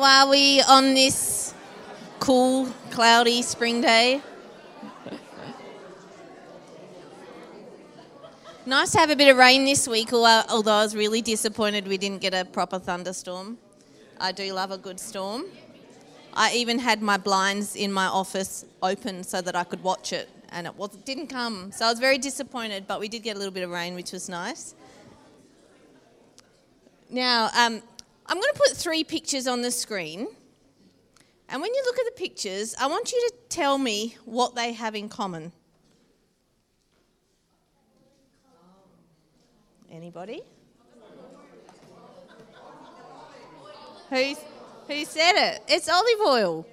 How are we on this cool, cloudy spring day? nice to have a bit of rain this week, although I was really disappointed we didn't get a proper thunderstorm. I do love a good storm. I even had my blinds in my office open so that I could watch it, and it didn't come. So I was very disappointed, but we did get a little bit of rain, which was nice. Now, um, I'm going to put three pictures on the screen. And when you look at the pictures, I want you to tell me what they have in common. Anybody? Who, who said it? It's olive oil.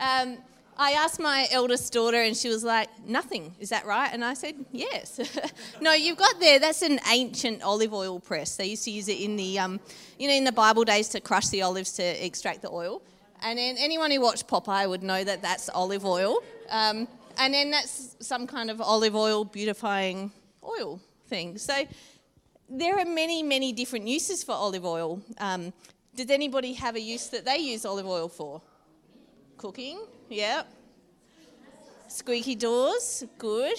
Um, I asked my eldest daughter, and she was like, Nothing, is that right? And I said, Yes. no, you've got there, that's an ancient olive oil press. They used to use it in the, um, you know, in the Bible days to crush the olives to extract the oil. And then anyone who watched Popeye would know that that's olive oil. Um, and then that's some kind of olive oil beautifying oil thing. So there are many, many different uses for olive oil. Um, did anybody have a use that they use olive oil for? Cooking, yeah. Squeaky doors, good.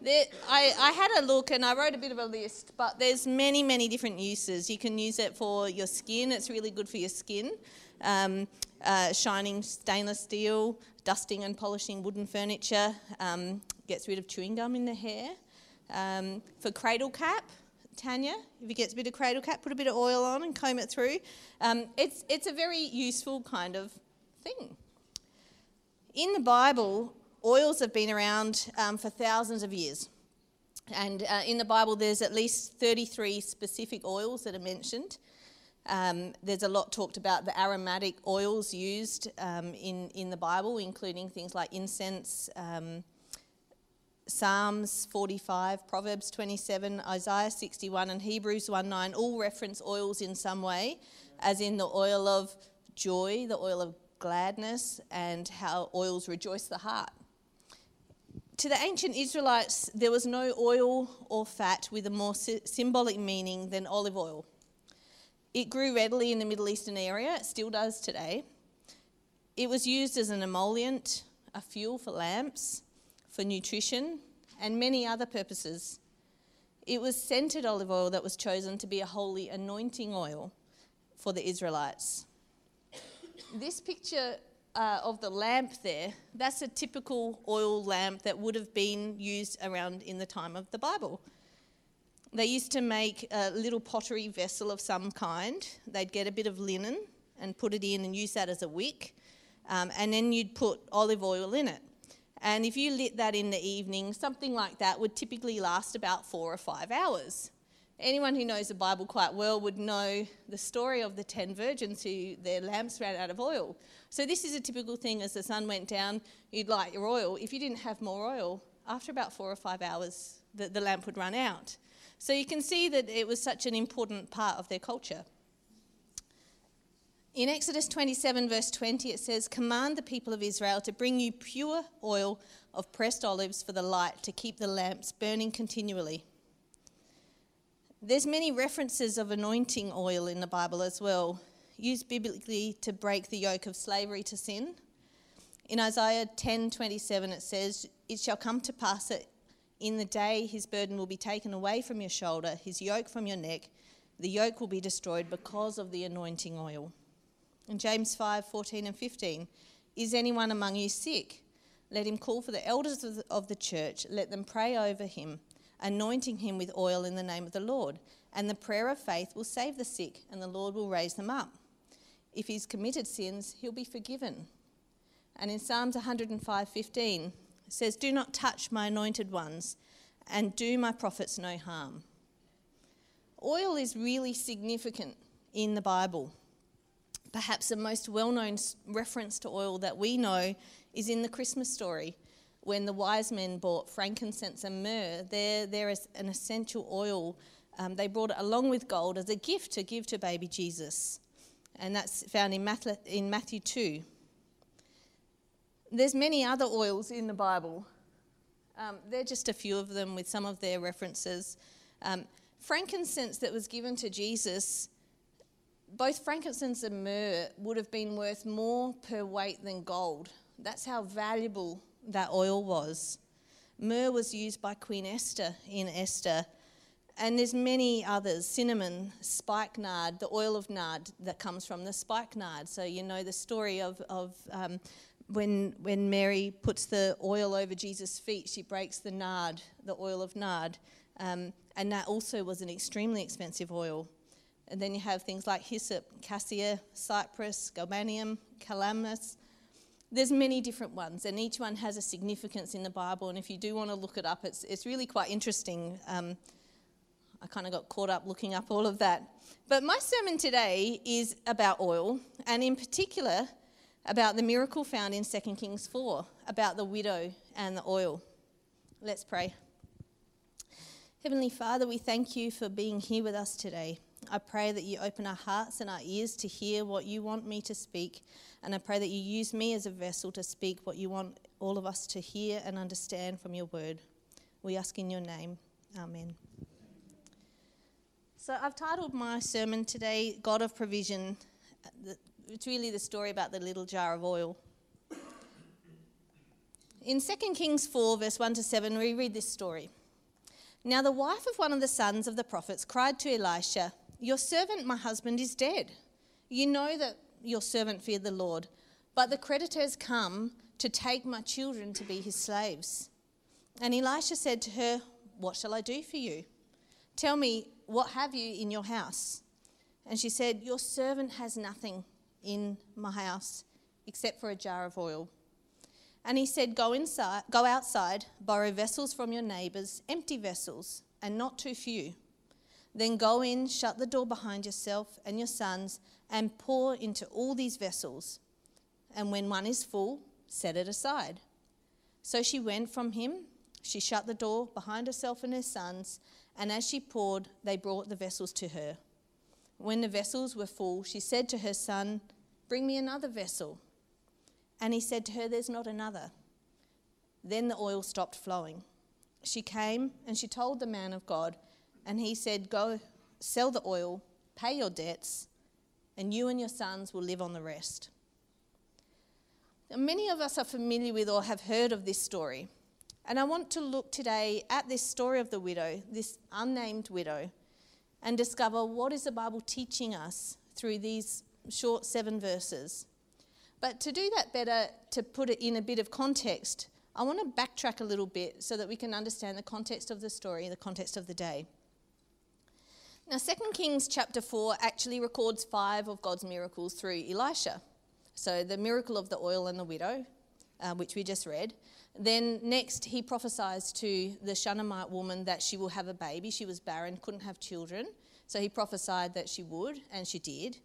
There, I, I had a look and I wrote a bit of a list, but there's many, many different uses. You can use it for your skin, it's really good for your skin. Um, uh, shining stainless steel, dusting and polishing wooden furniture, um, gets rid of chewing gum in the hair. Um, for cradle cap, Tanya, if you get a bit of cradle cap, put a bit of oil on and comb it through. Um, it's, it's a very useful kind of thing. In the Bible, oils have been around um, for thousands of years. And uh, in the Bible, there's at least 33 specific oils that are mentioned. Um, there's a lot talked about the aromatic oils used um, in, in the Bible, including things like incense, um, Psalms 45, Proverbs 27, Isaiah 61, and Hebrews 1 9 all reference oils in some way, as in the oil of joy, the oil of gladness, and how oils rejoice the heart. To the ancient Israelites, there was no oil or fat with a more symbolic meaning than olive oil. It grew readily in the Middle Eastern area, it still does today. It was used as an emollient, a fuel for lamps, for nutrition, and many other purposes. It was scented olive oil that was chosen to be a holy anointing oil for the Israelites this picture uh, of the lamp there, that's a typical oil lamp that would have been used around in the time of the Bible. They used to make a little pottery vessel of some kind. They'd get a bit of linen and put it in and use that as a wick. Um, and then you'd put olive oil in it. And if you lit that in the evening, something like that would typically last about four or five hours. Anyone who knows the Bible quite well would know the story of the ten virgins who their lamps ran out of oil. So, this is a typical thing as the sun went down, you'd light your oil. If you didn't have more oil, after about four or five hours, the, the lamp would run out. So, you can see that it was such an important part of their culture. In Exodus 27, verse 20, it says, Command the people of Israel to bring you pure oil of pressed olives for the light to keep the lamps burning continually. There's many references of anointing oil in the Bible as well, used biblically to break the yoke of slavery to sin. In Isaiah 10:27 it says, "It shall come to pass that in the day his burden will be taken away from your shoulder, his yoke from your neck. The yoke will be destroyed because of the anointing oil." In James 5:14 and 15, "Is anyone among you sick? Let him call for the elders of the church, let them pray over him." Anointing him with oil in the name of the Lord. And the prayer of faith will save the sick, and the Lord will raise them up. If he's committed sins, he'll be forgiven. And in Psalms 105:15 it says, "Do not touch my anointed ones, and do my prophets no harm." Oil is really significant in the Bible. Perhaps the most well-known reference to oil that we know is in the Christmas story when the wise men bought frankincense and myrrh, there, there is an essential oil. Um, they brought it along with gold as a gift to give to baby Jesus. And that's found in Matthew, in Matthew 2. There's many other oils in the Bible. Um, they're just a few of them with some of their references. Um, frankincense that was given to Jesus both frankincense and myrrh would have been worth more per weight than gold. That's how valuable that oil was. Myrrh was used by Queen Esther in Esther, and there's many others. Cinnamon, spikenard, the oil of nard that comes from the spikenard. So you know the story of, of um, when, when Mary puts the oil over Jesus' feet, she breaks the nard, the oil of nard. Um, and that also was an extremely expensive oil. And then you have things like hyssop, cassia, cypress, galbanum, calamus. There's many different ones, and each one has a significance in the Bible. And if you do want to look it up, it's, it's really quite interesting. Um, I kind of got caught up looking up all of that. But my sermon today is about oil, and in particular, about the miracle found in 2 Kings 4 about the widow and the oil. Let's pray. Heavenly Father, we thank you for being here with us today. I pray that you open our hearts and our ears to hear what you want me to speak. And I pray that you use me as a vessel to speak what you want all of us to hear and understand from your word. We ask in your name. Amen. So I've titled my sermon today, God of Provision, it's really the story about the little jar of oil. In 2 Kings 4, verse 1 to 7, we read this story. Now, the wife of one of the sons of the prophets cried to Elisha, Your servant, my husband, is dead. You know that your servant feared the Lord, but the creditors come to take my children to be his slaves. And Elisha said to her, What shall I do for you? Tell me, what have you in your house? And she said, Your servant has nothing in my house except for a jar of oil. And he said, Go inside, go outside, borrow vessels from your neighbors, empty vessels, and not too few. Then go in, shut the door behind yourself and your sons, and pour into all these vessels. And when one is full, set it aside. So she went from him. She shut the door behind herself and her sons, and as she poured, they brought the vessels to her. When the vessels were full, she said to her son, Bring me another vessel. And he said to her, There's not another. Then the oil stopped flowing. She came and she told the man of God, and he said, Go sell the oil, pay your debts, and you and your sons will live on the rest. Many of us are familiar with or have heard of this story. And I want to look today at this story of the widow, this unnamed widow, and discover what is the Bible teaching us through these short seven verses. But to do that better, to put it in a bit of context, I want to backtrack a little bit so that we can understand the context of the story, the context of the day. Now, 2 Kings chapter 4 actually records five of God's miracles through Elisha. So, the miracle of the oil and the widow, uh, which we just read. Then, next, he prophesies to the Shunammite woman that she will have a baby. She was barren, couldn't have children. So, he prophesied that she would, and she did.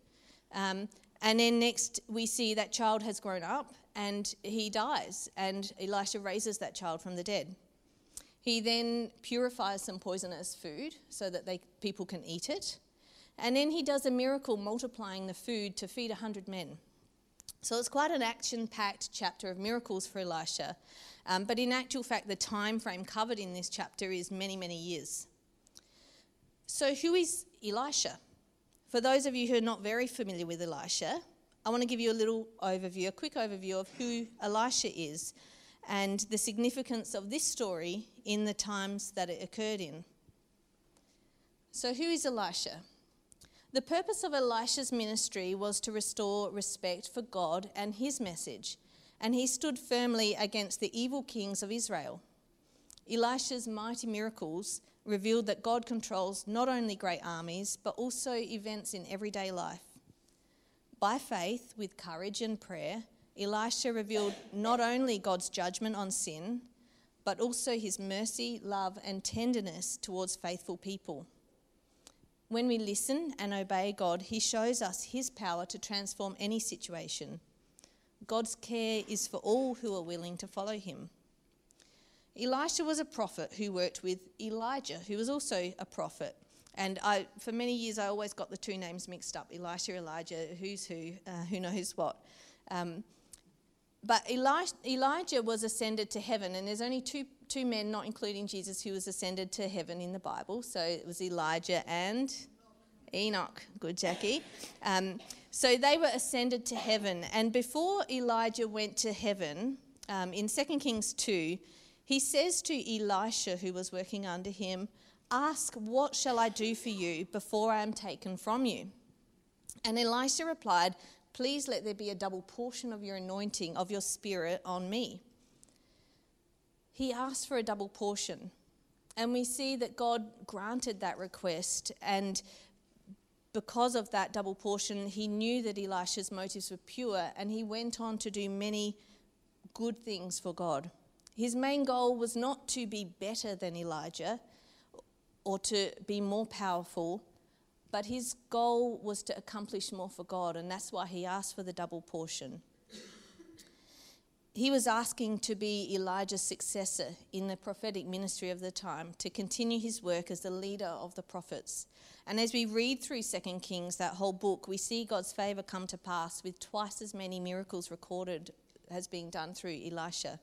Um, and then next, we see that child has grown up and he dies, and Elisha raises that child from the dead. He then purifies some poisonous food so that they, people can eat it. And then he does a miracle multiplying the food to feed 100 men. So it's quite an action packed chapter of miracles for Elisha. Um, but in actual fact, the time frame covered in this chapter is many, many years. So, who is Elisha? For those of you who are not very familiar with Elisha, I want to give you a little overview, a quick overview of who Elisha is and the significance of this story in the times that it occurred in. So, who is Elisha? The purpose of Elisha's ministry was to restore respect for God and his message, and he stood firmly against the evil kings of Israel. Elisha's mighty miracles revealed that God controls not only great armies, but also events in everyday life. By faith, with courage and prayer, Elisha revealed not only God's judgment on sin, but also his mercy, love, and tenderness towards faithful people. When we listen and obey God, he shows us his power to transform any situation. God's care is for all who are willing to follow him. Elisha was a prophet who worked with Elijah, who was also a prophet. And I, for many years, I always got the two names mixed up Elisha, Elijah, who's who, uh, who knows what. Um, but Elijah was ascended to heaven, and there's only two, two men, not including Jesus, who was ascended to heaven in the Bible. So it was Elijah and Enoch. Good, Jackie. Um, so they were ascended to heaven. And before Elijah went to heaven, um, in 2 Kings 2, he says to Elisha, who was working under him, Ask, what shall I do for you before I am taken from you? And Elisha replied, Please let there be a double portion of your anointing, of your spirit on me. He asked for a double portion. And we see that God granted that request. And because of that double portion, he knew that Elisha's motives were pure and he went on to do many good things for God. His main goal was not to be better than Elijah or to be more powerful, but his goal was to accomplish more for God, and that's why he asked for the double portion. He was asking to be Elijah's successor in the prophetic ministry of the time, to continue his work as the leader of the prophets. And as we read through 2 Kings, that whole book, we see God's favour come to pass with twice as many miracles recorded as being done through Elisha.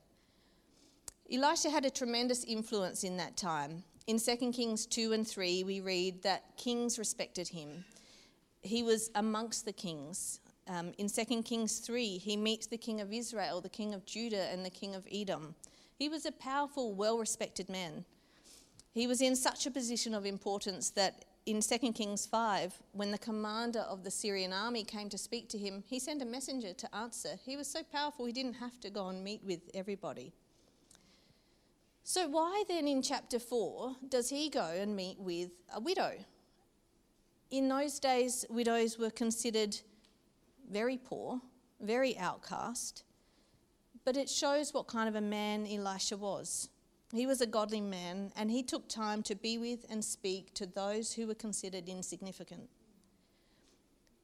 Elisha had a tremendous influence in that time. In 2 Kings 2 and 3, we read that kings respected him. He was amongst the kings. Um, in 2 Kings 3, he meets the king of Israel, the king of Judah, and the king of Edom. He was a powerful, well respected man. He was in such a position of importance that in 2 Kings 5, when the commander of the Syrian army came to speak to him, he sent a messenger to answer. He was so powerful, he didn't have to go and meet with everybody. So, why then in chapter 4 does he go and meet with a widow? In those days, widows were considered very poor, very outcast, but it shows what kind of a man Elisha was. He was a godly man, and he took time to be with and speak to those who were considered insignificant.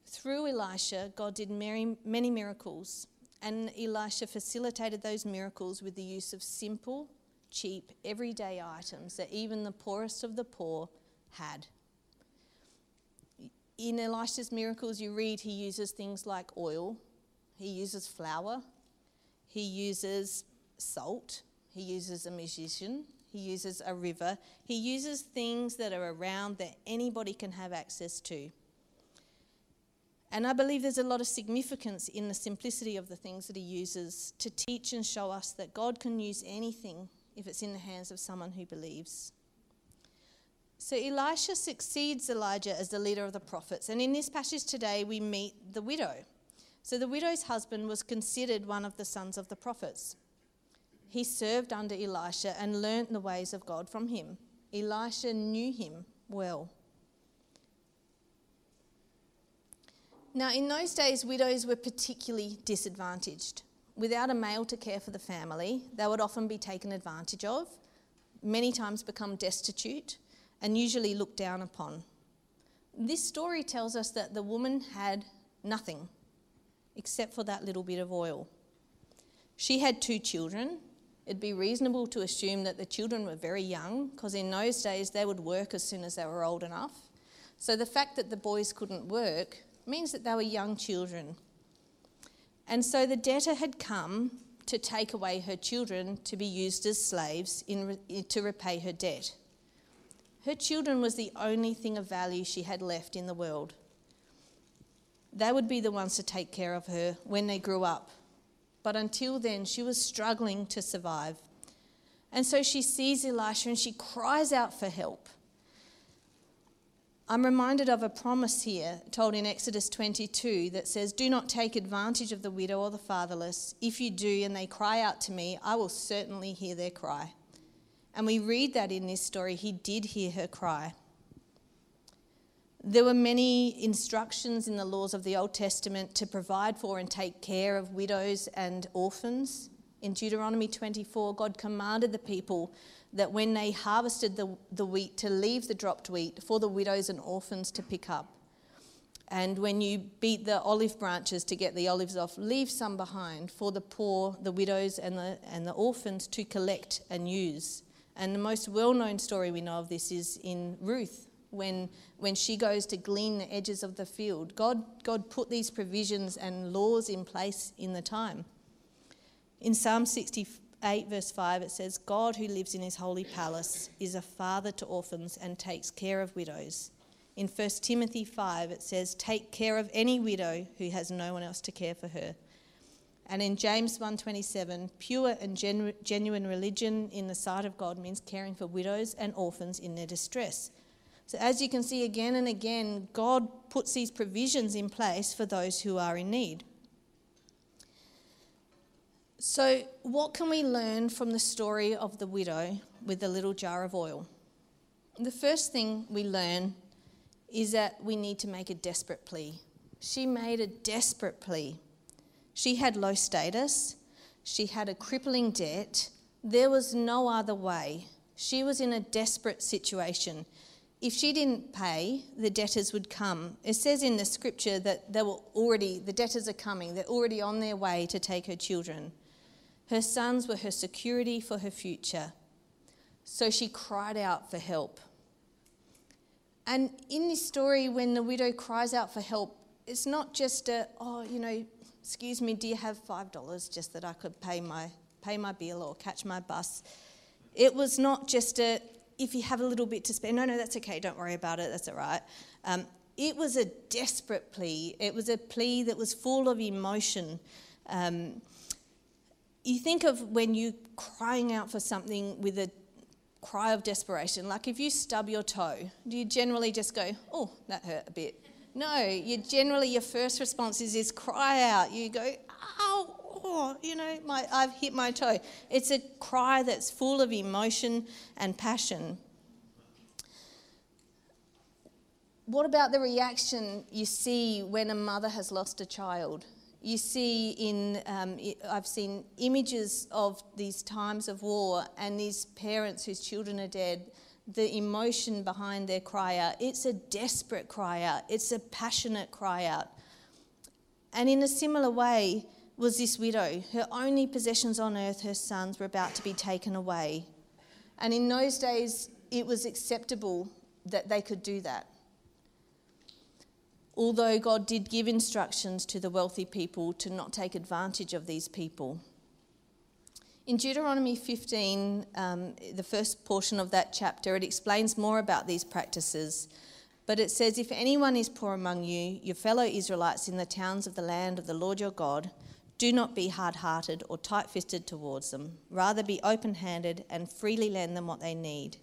Through Elisha, God did many, many miracles, and Elisha facilitated those miracles with the use of simple cheap, everyday items that even the poorest of the poor had. In Elisha's miracles, you read he uses things like oil, he uses flour, he uses salt, he uses a musician, he uses a river, he uses things that are around that anybody can have access to. And I believe there's a lot of significance in the simplicity of the things that he uses to teach and show us that God can use anything if it's in the hands of someone who believes. So Elisha succeeds Elijah as the leader of the prophets. And in this passage today, we meet the widow. So the widow's husband was considered one of the sons of the prophets. He served under Elisha and learnt the ways of God from him. Elisha knew him well. Now, in those days, widows were particularly disadvantaged without a male to care for the family, they would often be taken advantage of, many times become destitute, and usually looked down upon. This story tells us that the woman had nothing except for that little bit of oil. She had two children. It'd be reasonable to assume that the children were very young because in those days they would work as soon as they were old enough. So the fact that the boys couldn't work means that they were young children. And so the debtor had come to take away her children to be used as slaves in, to repay her debt. Her children was the only thing of value she had left in the world. They would be the ones to take care of her when they grew up. But until then, she was struggling to survive. And so she sees Elisha and she cries out for help. I'm reminded of a promise here told in Exodus 22 that says, Do not take advantage of the widow or the fatherless. If you do and they cry out to me, I will certainly hear their cry. And we read that in this story. He did hear her cry. There were many instructions in the laws of the Old Testament to provide for and take care of widows and orphans. In Deuteronomy 24, God commanded the people that when they harvested the, the wheat, to leave the dropped wheat for the widows and orphans to pick up. And when you beat the olive branches to get the olives off, leave some behind for the poor, the widows, and the, and the orphans to collect and use. And the most well known story we know of this is in Ruth, when, when she goes to glean the edges of the field. God, God put these provisions and laws in place in the time. In Psalm 60, 8, verse 5, it says, God who lives in his holy palace is a father to orphans and takes care of widows. In 1 Timothy 5, it says, Take care of any widow who has no one else to care for her. And in James 1:27, pure and genu- genuine religion in the sight of God means caring for widows and orphans in their distress. So as you can see again and again, God puts these provisions in place for those who are in need. So, what can we learn from the story of the widow with the little jar of oil? The first thing we learn is that we need to make a desperate plea. She made a desperate plea. She had low status, she had a crippling debt. There was no other way. She was in a desperate situation. If she didn't pay, the debtors would come. It says in the scripture that they were already, the debtors are coming, they're already on their way to take her children. Her sons were her security for her future. So she cried out for help. And in this story, when the widow cries out for help, it's not just a, oh, you know, excuse me, do you have $5 just that I could pay my, pay my bill or catch my bus? It was not just a, if you have a little bit to spend, no, no, that's okay, don't worry about it, that's all right. Um, it was a desperate plea. It was a plea that was full of emotion. Um, you think of when you crying out for something with a cry of desperation, like if you stub your toe, do you generally just go, oh, that hurt a bit? No, you generally, your first response is, is cry out. You go, ow, oh, you know, my, I've hit my toe. It's a cry that's full of emotion and passion. What about the reaction you see when a mother has lost a child? You see in, um, I've seen images of these times of war and these parents whose children are dead, the emotion behind their cry out. It's a desperate cry out, it's a passionate cry out. And in a similar way, was this widow. Her only possessions on earth, her sons, were about to be taken away. And in those days, it was acceptable that they could do that although God did give instructions to the wealthy people to not take advantage of these people. In Deuteronomy 15, um, the first portion of that chapter, it explains more about these practices. But it says, If anyone is poor among you, your fellow Israelites in the towns of the land of the Lord your God, do not be hard hearted or tight fisted towards them. Rather, be open handed and freely lend them what they need.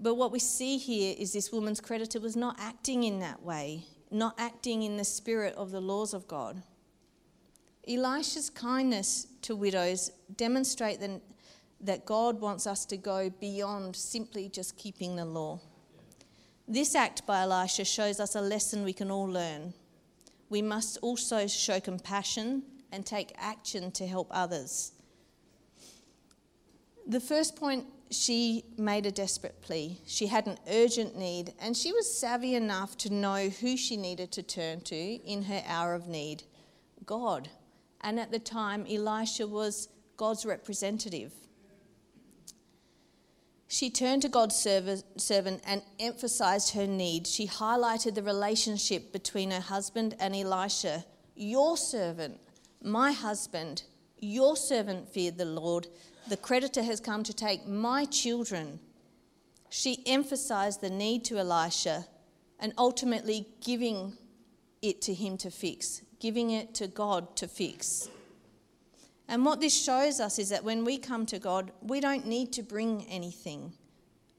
But what we see here is this woman's creditor was not acting in that way, not acting in the spirit of the laws of God. Elisha's kindness to widows demonstrate that, that God wants us to go beyond simply just keeping the law. This act by Elisha shows us a lesson we can all learn. We must also show compassion and take action to help others. The first point she made a desperate plea. She had an urgent need, and she was savvy enough to know who she needed to turn to in her hour of need God. And at the time, Elisha was God's representative. She turned to God's servant and emphasized her need. She highlighted the relationship between her husband and Elisha. Your servant, my husband, your servant feared the Lord the creditor has come to take my children. She emphasized the need to Elisha and ultimately giving it to him to fix, giving it to God to fix. And what this shows us is that when we come to God, we don't need to bring anything.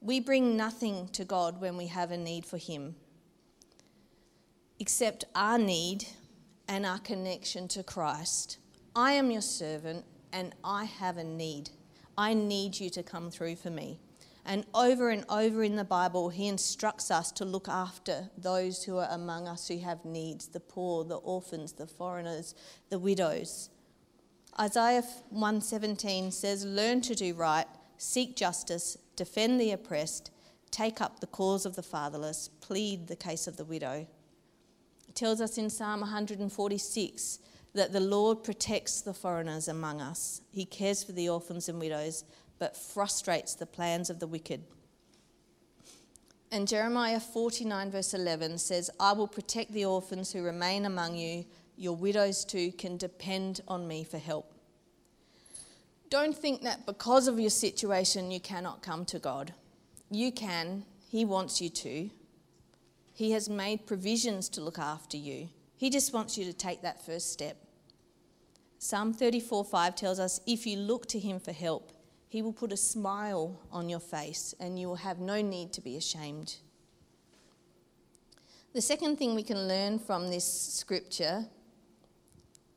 We bring nothing to God when we have a need for Him, except our need and our connection to Christ. I am your servant and I have a need. I need you to come through for me. And over and over in the Bible, he instructs us to look after those who are among us who have needs the poor, the orphans, the foreigners, the widows. Isaiah 117 says, Learn to do right, seek justice, defend the oppressed, take up the cause of the fatherless, plead the case of the widow. It tells us in Psalm 146 that the Lord protects the foreigners among us. He cares for the orphans and widows, but frustrates the plans of the wicked. And Jeremiah 49, verse 11 says, I will protect the orphans who remain among you. Your widows too can depend on me for help. Don't think that because of your situation you cannot come to God. You can, He wants you to. He has made provisions to look after you. He just wants you to take that first step. Psalm 34 5 tells us if you look to him for help, he will put a smile on your face and you will have no need to be ashamed. The second thing we can learn from this scripture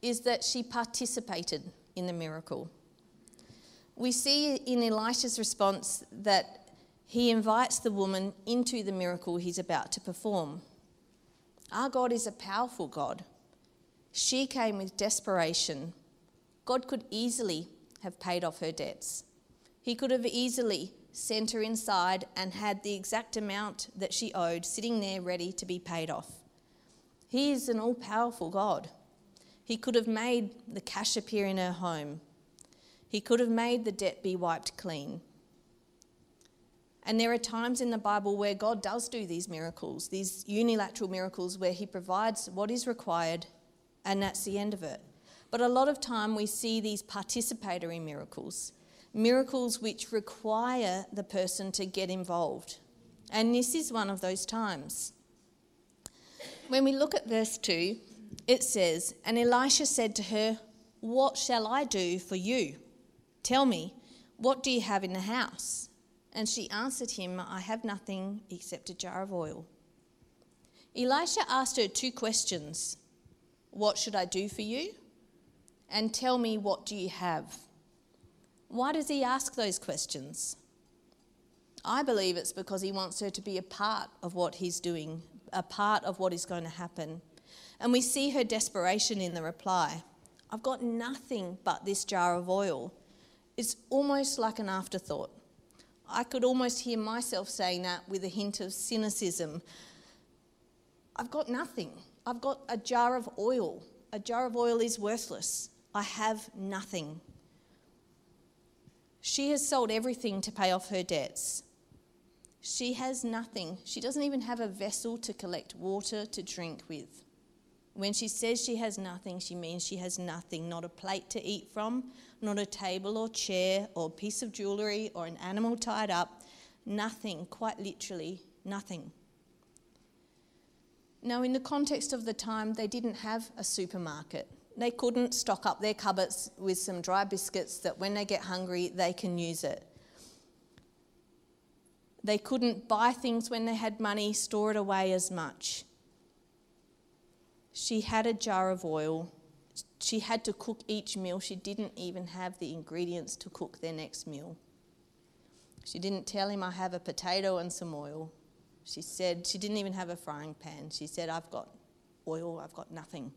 is that she participated in the miracle. We see in Elisha's response that he invites the woman into the miracle he's about to perform. Our God is a powerful God. She came with desperation. God could easily have paid off her debts. He could have easily sent her inside and had the exact amount that she owed sitting there ready to be paid off. He is an all powerful God. He could have made the cash appear in her home. He could have made the debt be wiped clean. And there are times in the Bible where God does do these miracles, these unilateral miracles where He provides what is required and that's the end of it. But a lot of time we see these participatory miracles miracles which require the person to get involved. And this is one of those times. When we look at verse 2, it says, And Elisha said to her, What shall I do for you? Tell me, what do you have in the house? And she answered him, I have nothing except a jar of oil. Elisha asked her two questions What should I do for you? And tell me, what do you have? Why does he ask those questions? I believe it's because he wants her to be a part of what he's doing, a part of what is going to happen. And we see her desperation in the reply I've got nothing but this jar of oil. It's almost like an afterthought. I could almost hear myself saying that with a hint of cynicism. I've got nothing. I've got a jar of oil. A jar of oil is worthless. I have nothing. She has sold everything to pay off her debts. She has nothing. She doesn't even have a vessel to collect water to drink with. When she says she has nothing, she means she has nothing not a plate to eat from, not a table or chair or piece of jewellery or an animal tied up. Nothing, quite literally, nothing. Now, in the context of the time, they didn't have a supermarket. They couldn't stock up their cupboards with some dry biscuits that when they get hungry, they can use it. They couldn't buy things when they had money, store it away as much. She had a jar of oil. She had to cook each meal. She didn't even have the ingredients to cook their next meal. She didn't tell him, I have a potato and some oil. She said, she didn't even have a frying pan. She said, I've got oil, I've got nothing.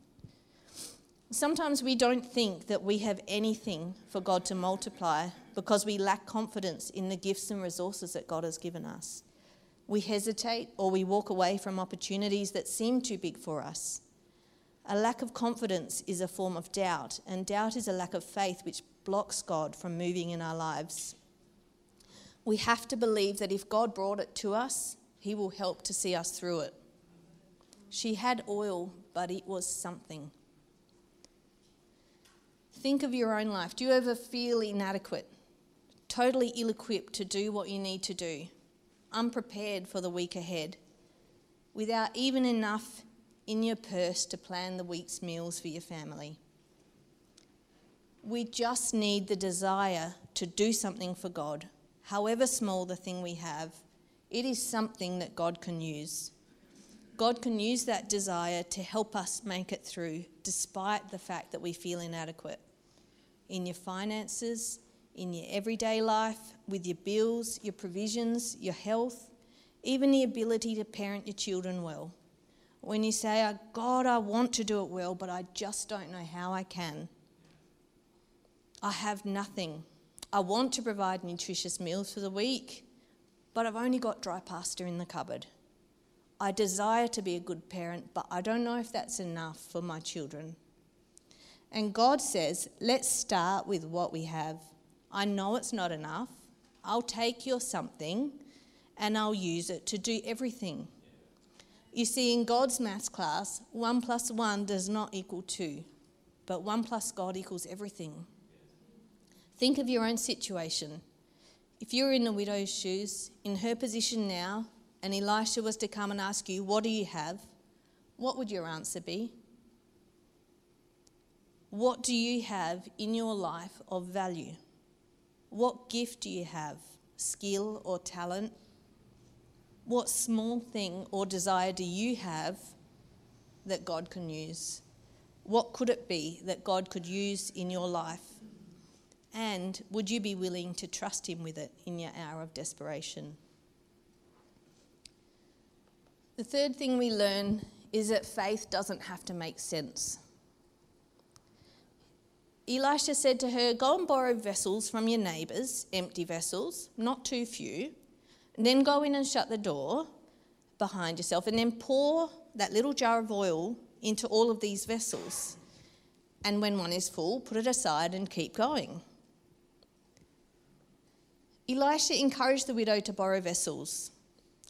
Sometimes we don't think that we have anything for God to multiply because we lack confidence in the gifts and resources that God has given us. We hesitate or we walk away from opportunities that seem too big for us. A lack of confidence is a form of doubt, and doubt is a lack of faith which blocks God from moving in our lives. We have to believe that if God brought it to us, He will help to see us through it. She had oil, but it was something. Think of your own life. Do you ever feel inadequate, totally ill equipped to do what you need to do, unprepared for the week ahead, without even enough in your purse to plan the week's meals for your family? We just need the desire to do something for God, however small the thing we have. It is something that God can use. God can use that desire to help us make it through, despite the fact that we feel inadequate in your finances, in your everyday life, with your bills, your provisions, your health, even the ability to parent your children well. When you say, oh, God, I want to do it well, but I just don't know how I can. I have nothing. I want to provide nutritious meals for the week, but I've only got dry pasta in the cupboard. I desire to be a good parent, but I don't know if that's enough for my children. And God says, let's start with what we have. I know it's not enough. I'll take your something and I'll use it to do everything. You see, in God's maths class, 1 plus 1 does not equal 2, but 1 plus God equals everything. Think of your own situation. If you're in the widow's shoes, in her position now, and Elisha was to come and ask you, What do you have? What would your answer be? What do you have in your life of value? What gift do you have? Skill or talent? What small thing or desire do you have that God can use? What could it be that God could use in your life? And would you be willing to trust Him with it in your hour of desperation? The third thing we learn is that faith doesn't have to make sense. Elisha said to her, Go and borrow vessels from your neighbours, empty vessels, not too few, and then go in and shut the door behind yourself, and then pour that little jar of oil into all of these vessels. And when one is full, put it aside and keep going. Elisha encouraged the widow to borrow vessels.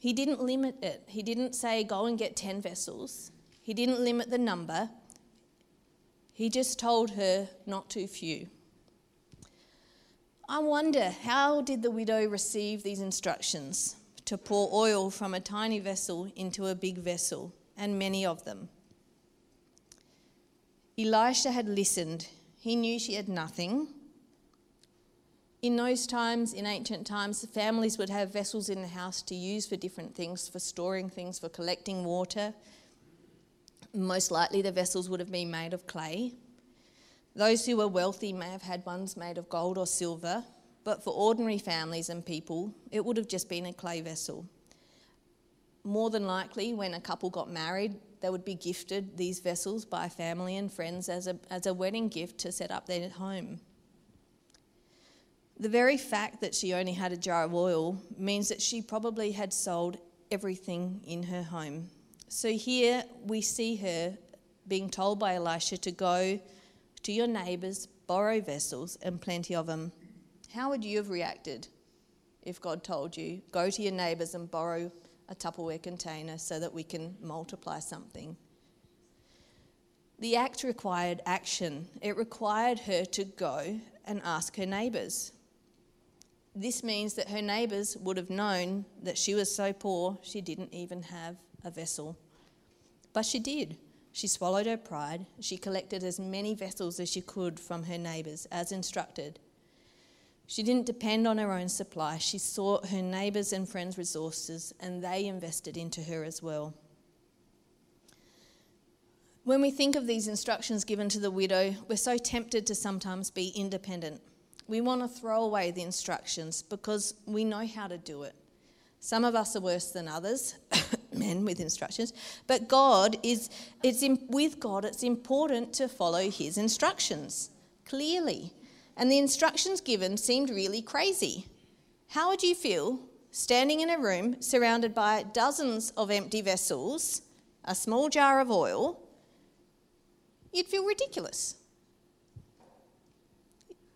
He didn't limit it. He didn't say, go and get 10 vessels. He didn't limit the number. He just told her not too few. I wonder how did the widow receive these instructions to pour oil from a tiny vessel into a big vessel, and many of them? Elisha had listened. He knew she had nothing. In those times, in ancient times, families would have vessels in the house to use for different things, for storing things, for collecting water. Most likely, the vessels would have been made of clay. Those who were wealthy may have had ones made of gold or silver, but for ordinary families and people, it would have just been a clay vessel. More than likely, when a couple got married, they would be gifted these vessels by family and friends as a, as a wedding gift to set up their home. The very fact that she only had a jar of oil means that she probably had sold everything in her home. So here we see her being told by Elisha to go to your neighbours, borrow vessels, and plenty of them. How would you have reacted if God told you, go to your neighbours and borrow a Tupperware container so that we can multiply something? The act required action. It required her to go and ask her neighbours. This means that her neighbours would have known that she was so poor she didn't even have a vessel. But she did. She swallowed her pride. She collected as many vessels as she could from her neighbours, as instructed. She didn't depend on her own supply. She sought her neighbours' and friends' resources, and they invested into her as well. When we think of these instructions given to the widow, we're so tempted to sometimes be independent. We want to throw away the instructions because we know how to do it. Some of us are worse than others, men with instructions, but God is, it's in, with God, it's important to follow His instructions clearly. And the instructions given seemed really crazy. How would you feel standing in a room surrounded by dozens of empty vessels, a small jar of oil? You'd feel ridiculous.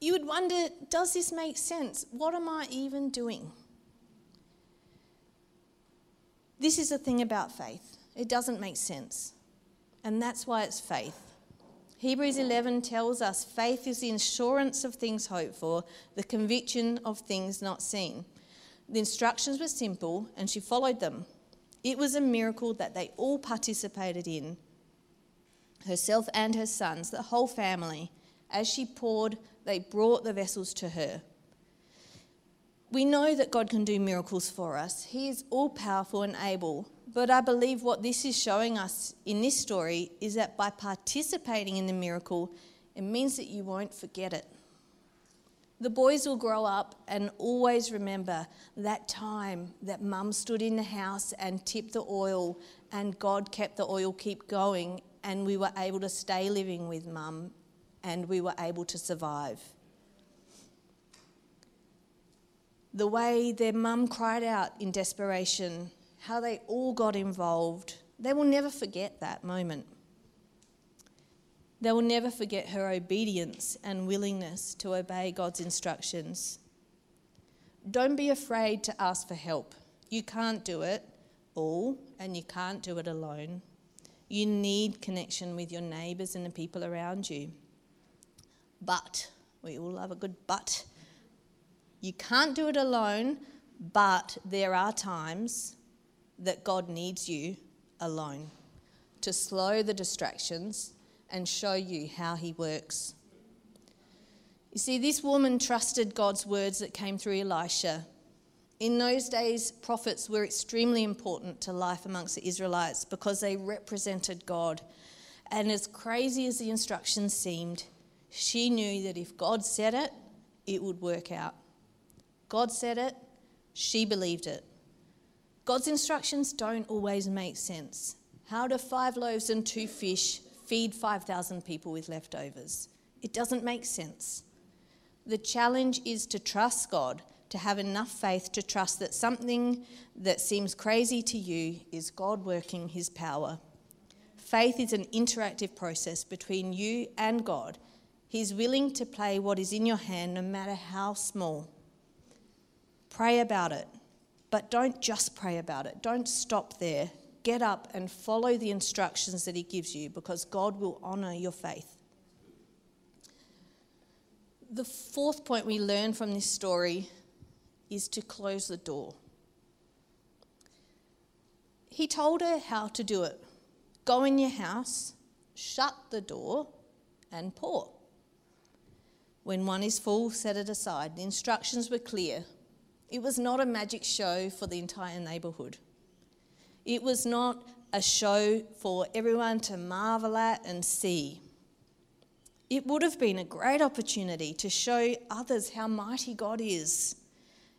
You would wonder, does this make sense? What am I even doing? This is the thing about faith it doesn't make sense. And that's why it's faith. Hebrews 11 tells us faith is the assurance of things hoped for, the conviction of things not seen. The instructions were simple, and she followed them. It was a miracle that they all participated in herself and her sons, the whole family. As she poured, they brought the vessels to her we know that God can do miracles for us. He is all powerful and able. But I believe what this is showing us in this story is that by participating in the miracle, it means that you won't forget it. The boys will grow up and always remember that time that mum stood in the house and tipped the oil, and God kept the oil keep going, and we were able to stay living with mum and we were able to survive the way their mum cried out in desperation, how they all got involved. They will never forget that moment. They will never forget her obedience and willingness to obey God's instructions. Don't be afraid to ask for help. You can't do it all, and you can't do it alone. You need connection with your neighbours and the people around you. But, we all love a good but. You can't do it alone, but there are times that God needs you alone to slow the distractions and show you how He works. You see, this woman trusted God's words that came through Elisha. In those days, prophets were extremely important to life amongst the Israelites because they represented God. And as crazy as the instructions seemed, she knew that if God said it, it would work out. God said it, she believed it. God's instructions don't always make sense. How do five loaves and two fish feed 5,000 people with leftovers? It doesn't make sense. The challenge is to trust God, to have enough faith to trust that something that seems crazy to you is God working His power. Faith is an interactive process between you and God. He's willing to play what is in your hand, no matter how small. Pray about it, but don't just pray about it. Don't stop there. Get up and follow the instructions that He gives you because God will honour your faith the fourth point we learn from this story is to close the door. He told her how to do it go in your house, shut the door, and pour. When one is full, set it aside. The instructions were clear. It was not a magic show for the entire neighbourhood. It was not a show for everyone to marvel at and see. It would have been a great opportunity to show others how mighty God is,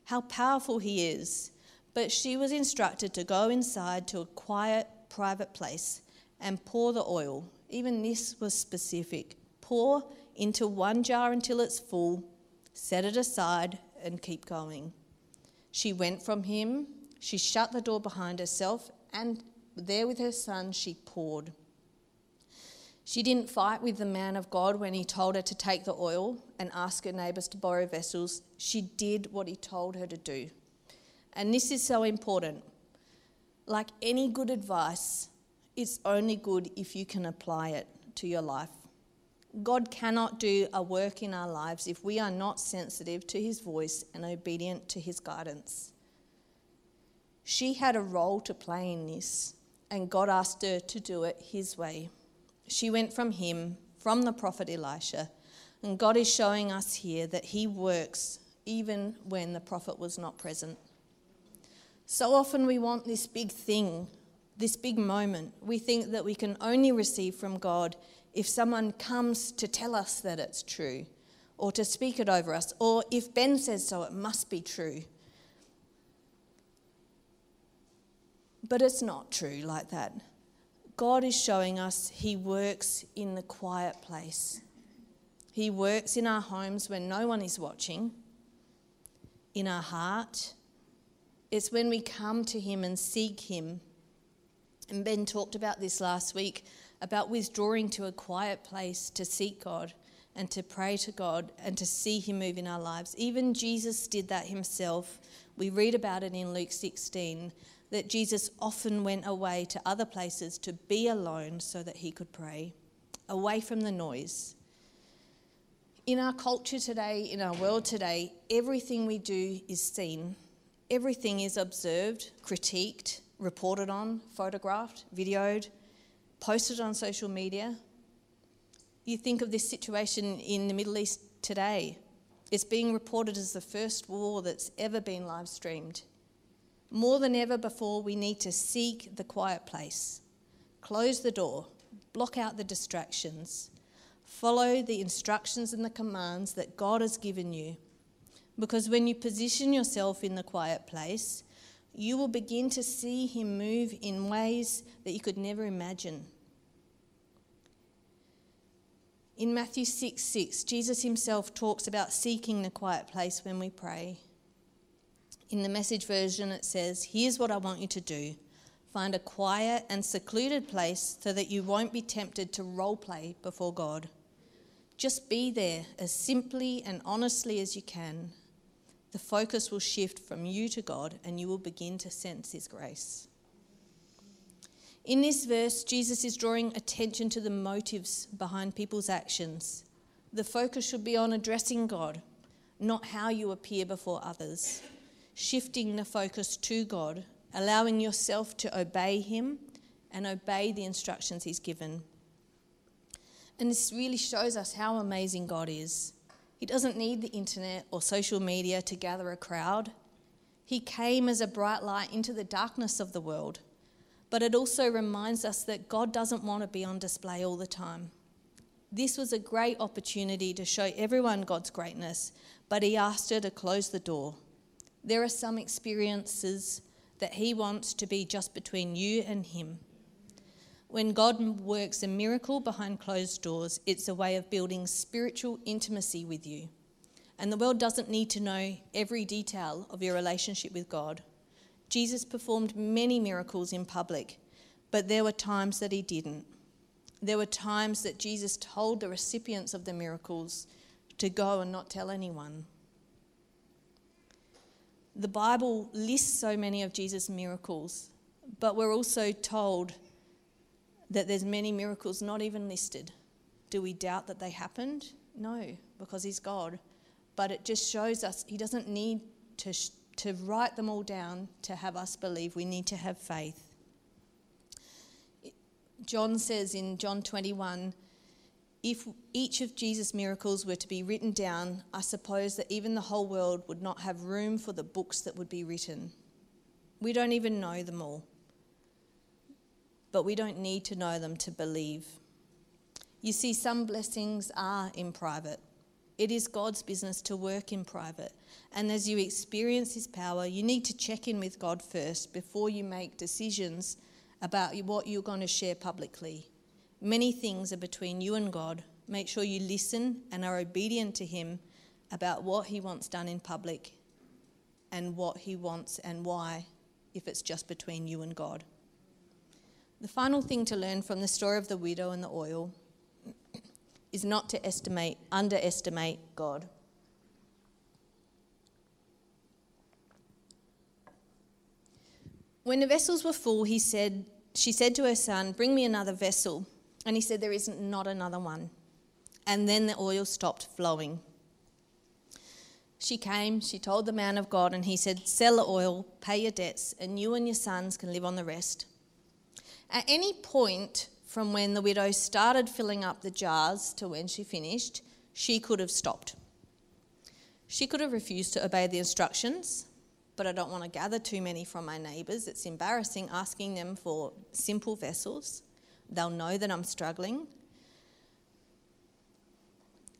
how powerful He is. But she was instructed to go inside to a quiet, private place and pour the oil. Even this was specific. Pour into one jar until it's full, set it aside, and keep going. She went from him, she shut the door behind herself, and there with her son she poured. She didn't fight with the man of God when he told her to take the oil and ask her neighbours to borrow vessels. She did what he told her to do. And this is so important. Like any good advice, it's only good if you can apply it to your life. God cannot do a work in our lives if we are not sensitive to his voice and obedient to his guidance. She had a role to play in this, and God asked her to do it his way. She went from him, from the prophet Elisha. And God is showing us here that he works even when the prophet was not present. So often we want this big thing, this big moment. We think that we can only receive from God if someone comes to tell us that it's true or to speak it over us, or if Ben says so, it must be true. But it's not true like that. God is showing us He works in the quiet place. He works in our homes when no one is watching, in our heart. It's when we come to Him and seek Him. And Ben talked about this last week about withdrawing to a quiet place to seek God and to pray to God and to see Him move in our lives. Even Jesus did that Himself. We read about it in Luke 16 that Jesus often went away to other places to be alone so that he could pray, away from the noise. In our culture today, in our world today, everything we do is seen, everything is observed, critiqued, reported on, photographed, videoed, posted on social media. You think of this situation in the Middle East today. It's being reported as the first war that's ever been live streamed. More than ever before, we need to seek the quiet place, close the door, block out the distractions, follow the instructions and the commands that God has given you. Because when you position yourself in the quiet place, you will begin to see Him move in ways that you could never imagine. In Matthew 6 6, Jesus himself talks about seeking the quiet place when we pray. In the message version, it says, Here's what I want you to do find a quiet and secluded place so that you won't be tempted to role play before God. Just be there as simply and honestly as you can. The focus will shift from you to God and you will begin to sense His grace. In this verse, Jesus is drawing attention to the motives behind people's actions. The focus should be on addressing God, not how you appear before others shifting the focus to God allowing yourself to obey Him and obey the instructions He's given. And this really shows us how amazing God is. He doesn't need the internet or social media to gather a crowd. He came as a bright light into the darkness of the world. But it also reminds us that God doesn't want to be on display all the time. This was a great opportunity to show everyone God's greatness, but He asked her to close the door. There are some experiences that He wants to be just between you and Him. When God works a miracle behind closed doors, it's a way of building spiritual intimacy with you. And the world doesn't need to know every detail of your relationship with God. Jesus performed many miracles in public, but there were times that he didn't. There were times that Jesus told the recipients of the miracles to go and not tell anyone. The Bible lists so many of Jesus' miracles, but we're also told that there's many miracles not even listed. Do we doubt that they happened? No, because he's God. But it just shows us he doesn't need to, to write them all down to have us believe. We need to have faith. John says in John 21 if each of Jesus' miracles were to be written down, I suppose that even the whole world would not have room for the books that would be written. We don't even know them all but we don't need to know them to believe. You see, some blessings are in private. It is God's business to work in private. And as you experience His power, you need to check in with God first before you make decisions about what you're going to share publicly. Many things are between you and God. Make sure you listen and are obedient to Him about what He wants done in public and what He wants and why, if it's just between you and God. The final thing to learn from the story of the widow and the oil is not to estimate, underestimate God. When the vessels were full, he said, she said to her son, Bring me another vessel. And he said, There isn't not another one. And then the oil stopped flowing. She came, she told the man of God, and he said, Sell the oil, pay your debts, and you and your sons can live on the rest. At any point from when the widow started filling up the jars to when she finished, she could have stopped. She could have refused to obey the instructions, but I don't want to gather too many from my neighbours. It's embarrassing asking them for simple vessels. They'll know that I'm struggling.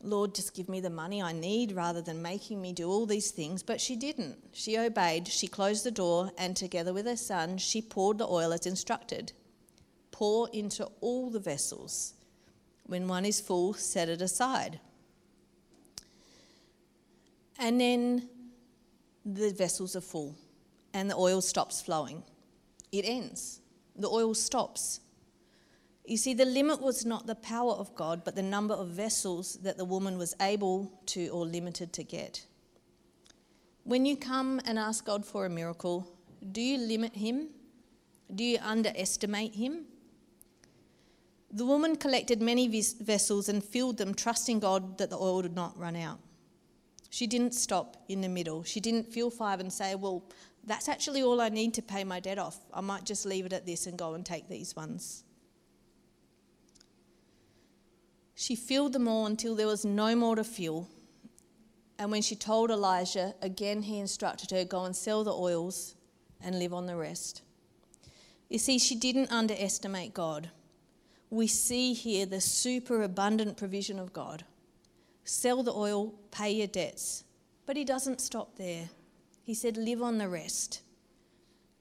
Lord, just give me the money I need rather than making me do all these things. But she didn't. She obeyed. She closed the door, and together with her son, she poured the oil as instructed pour into all the vessels. When one is full, set it aside. And then the vessels are full and the oil stops flowing. It ends. The oil stops. You see, the limit was not the power of God, but the number of vessels that the woman was able to or limited to get. When you come and ask God for a miracle, do you limit Him? Do you underestimate Him? The woman collected many vessels and filled them, trusting God that the oil would not run out. She didn't stop in the middle. She didn't fill five and say, Well, that's actually all I need to pay my debt off. I might just leave it at this and go and take these ones. She filled them all until there was no more to fill. And when she told Elijah, again he instructed her, Go and sell the oils and live on the rest. You see, she didn't underestimate God we see here the superabundant provision of God. Sell the oil, pay your debts. But he doesn't stop there. He said, live on the rest.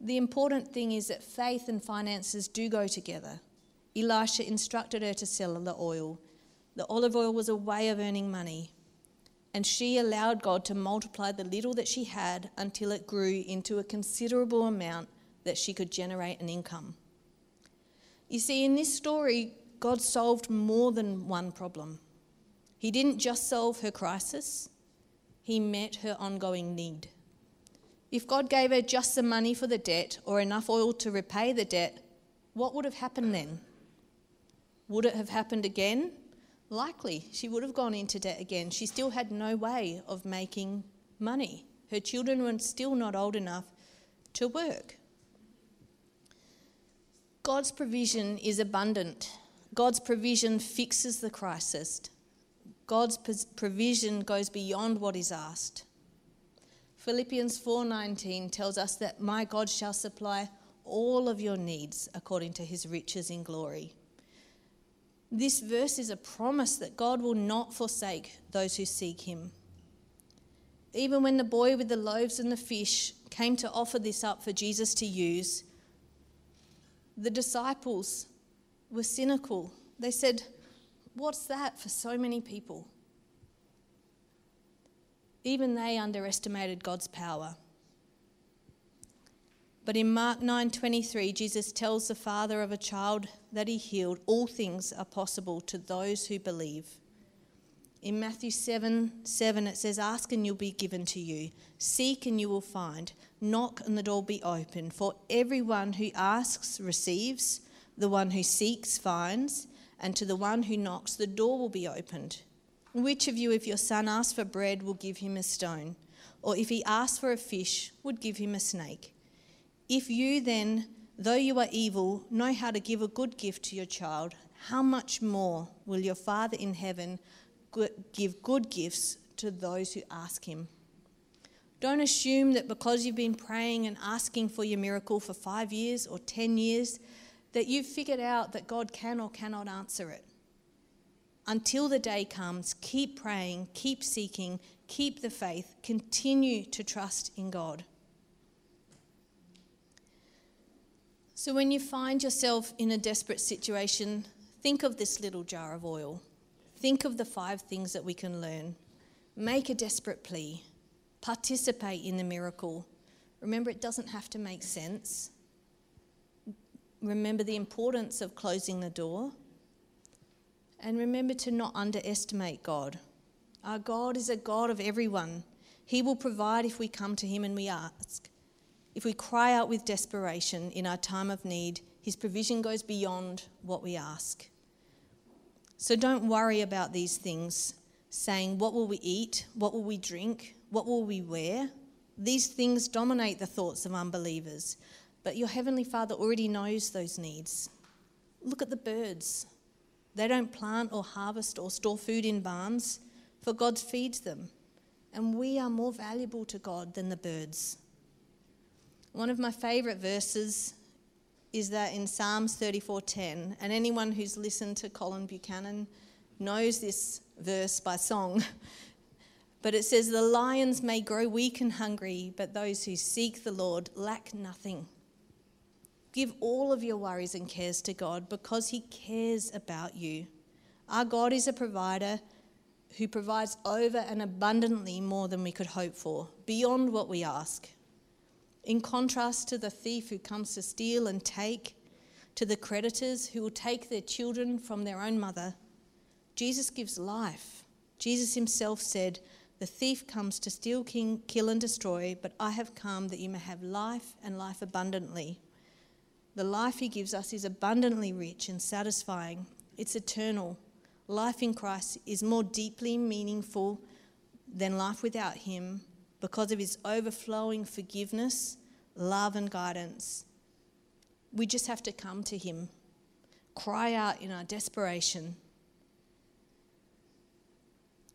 The important thing is that faith and finances do go together. Elisha instructed her to sell the oil. The olive oil was a way of earning money. And she allowed God to multiply the little that she had until it grew into a considerable amount that she could generate an income. You see, in this story, God solved more than one problem. He didn't just solve her crisis, He met her ongoing need. If God gave her just the money for the debt or enough oil to repay the debt, what would have happened then? Would it have happened again? Likely, she would have gone into debt again. She still had no way of making money. Her children were still not old enough to work. God's provision is abundant. God's provision fixes the crisis. God's provision goes beyond what is asked. Philippians 4:19 tells us that my God shall supply all of your needs according to his riches in glory. This verse is a promise that God will not forsake those who seek him. Even when the boy with the loaves and the fish came to offer this up for Jesus to use, the disciples were cynical. They said, What's that for so many people? Even they underestimated God's power. But in Mark 9:23 Jesus tells the father of a child that he healed all things are possible to those who believe. In Matthew 7 7, it says, Ask and you'll be given to you. Seek and you will find. Knock and the door will be open. For everyone who asks receives, the one who seeks finds, and to the one who knocks, the door will be opened. Which of you, if your son asks for bread, will give him a stone? Or if he asks for a fish, would give him a snake? If you then, though you are evil, know how to give a good gift to your child, how much more will your Father in heaven? give good gifts to those who ask Him. Don't assume that because you've been praying and asking for your miracle for five years or 10 years, that you've figured out that God can or cannot answer it. Until the day comes, keep praying, keep seeking, keep the faith, continue to trust in God. So, when you find yourself in a desperate situation, think of this little jar of oil. Think of the five things that we can learn. Make a desperate plea. Participate in the miracle. Remember, it doesn't have to make sense. Remember the importance of closing the door. And remember to not underestimate God. Our God is a God of everyone. He will provide if we come to Him and we ask. If we cry out with desperation in our time of need, His provision goes beyond what we ask. So don't worry about these things, saying, What will we eat? What will we drink? What will we wear? These things dominate the thoughts of unbelievers, but your Heavenly Father already knows those needs. Look at the birds. They don't plant or harvest or store food in barns, for God feeds them. And we are more valuable to God than the birds. One of my favourite verses is that in Psalms 34:10, and anyone who's listened to Colin Buchanan knows this verse by song. But it says, The lions may grow weak and hungry, but those who seek the Lord lack nothing. Give all of your worries and cares to God because He cares about you. Our God is a provider who provides over and abundantly more than we could hope for, beyond what we ask. In contrast to the thief who comes to steal and take, to the creditors who will take their children from their own mother, Jesus gives life. Jesus himself said, The thief comes to steal, king, kill, and destroy, but I have come that you may have life and life abundantly. The life he gives us is abundantly rich and satisfying, it's eternal. Life in Christ is more deeply meaningful than life without him because of his overflowing forgiveness, love, and guidance. We just have to come to him, cry out in our desperation.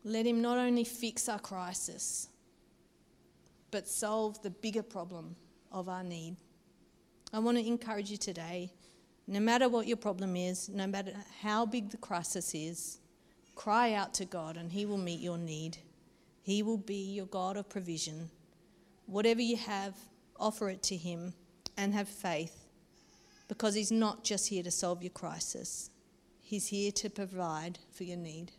Let him not only fix our crisis, but solve the bigger problem of our need. I want to encourage you today no matter what your problem is, no matter how big the crisis is, cry out to God and He will meet your need. He will be your God of provision. Whatever you have, offer it to Him and have faith because He's not just here to solve your crisis, He's here to provide for your need.